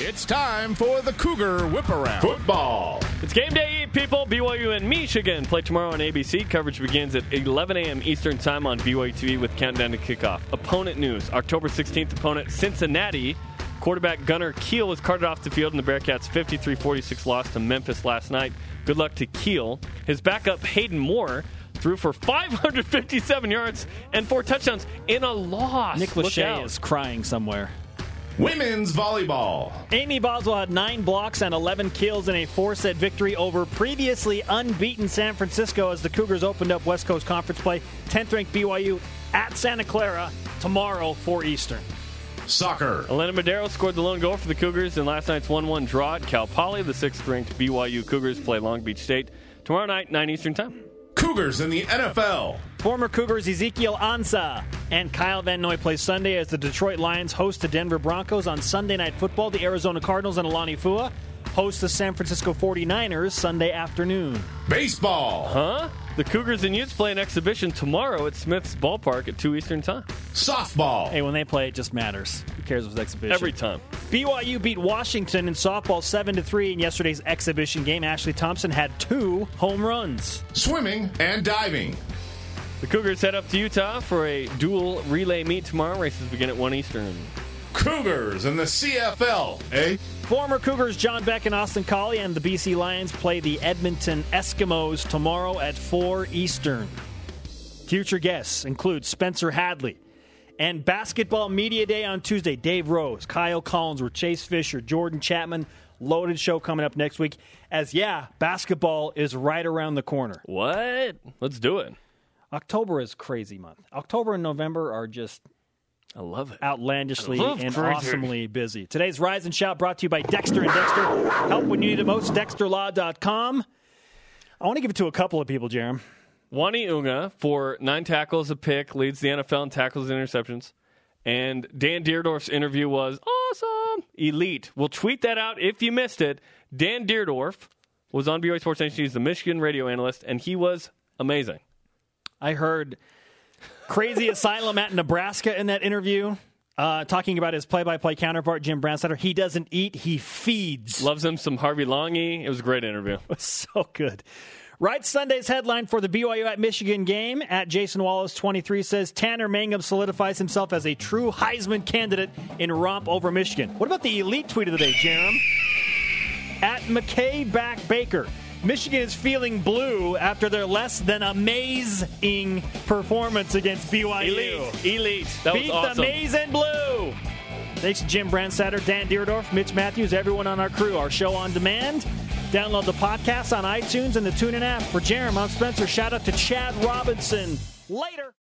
It's time for the Cougar Whip Around. Football. It's game day, people. BYU and Michigan play tomorrow on ABC. Coverage begins at 11 a.m. Eastern Time on BYU TV with countdown to kickoff. Opponent news: October 16th opponent Cincinnati. Quarterback Gunner Kiel was carted off the field in the Bearcats' 53-46 loss to Memphis last night. Good luck to Keel. His backup Hayden Moore threw for 557 yards and four touchdowns in a loss. Nick Lachey is crying somewhere. Women's volleyball. Amy Boswell had nine blocks and 11 kills in a four set victory over previously unbeaten San Francisco as the Cougars opened up West Coast Conference play. 10th ranked BYU at Santa Clara tomorrow for Eastern. Soccer. Elena Madero scored the lone goal for the Cougars in last night's 1 1 draw at Cal Poly. The sixth ranked BYU Cougars play Long Beach State tomorrow night, 9 Eastern Time. Cougars in the NFL. Former Cougars Ezekiel Ansah and Kyle Van Noy play Sunday as the Detroit Lions host the Denver Broncos on Sunday Night Football. The Arizona Cardinals and Alani Fua host the San Francisco 49ers Sunday afternoon. Baseball. Huh? The Cougars and Utes play an exhibition tomorrow at Smith's Ballpark at 2 Eastern Time. Softball. Hey, when they play, it just matters. Who cares if what's exhibition? Every time. BYU beat Washington in softball 7 to 3 in yesterday's exhibition game. Ashley Thompson had two home runs. Swimming and diving. The Cougars head up to Utah for a dual relay meet tomorrow. Races begin at 1 Eastern. Cougars and the CFL. Eh? Former Cougars John Beck and Austin Collie and the BC Lions play the Edmonton Eskimos tomorrow at 4 Eastern. Future guests include Spencer Hadley and Basketball Media Day on Tuesday. Dave Rose, Kyle Collinsworth, Chase Fischer, Jordan Chapman. Loaded show coming up next week. As yeah, basketball is right around the corner. What? Let's do it. October is crazy month. October and November are just I love it. outlandishly love and crazy. awesomely busy. Today's Rise and Shout brought to you by Dexter and Dexter. Help when you need it most, dexterlaw.com. I want to give it to a couple of people, Jarom. Uani Unga for nine tackles, a pick, leads the NFL in tackles and interceptions. And Dan Dierdorf's interview was awesome, elite. We'll tweet that out if you missed it. Dan Dierdorf was on BYU Sports Nation. He's the Michigan radio analyst, and he was amazing. I heard crazy asylum at Nebraska in that interview, uh, talking about his play-by-play counterpart Jim Brandstatter. He doesn't eat; he feeds. Loves him some Harvey Langi. It was a great interview. so good. Right Sunday's headline for the BYU at Michigan game at Jason Wallace 23 says Tanner Mangum solidifies himself as a true Heisman candidate in romp over Michigan. What about the elite tweet of the day, Jarom? At McKay Back Baker. Michigan is feeling blue after their less than amazing performance against BYU. Elite, elite. That Beat was awesome. the maize and blue. Thanks to Jim Brandstatter, Dan Dierdorf, Mitch Matthews, everyone on our crew. Our show on demand. Download the podcast on iTunes and the TuneIn app. For Jarom, I'm Spencer. Shout out to Chad Robinson. Later.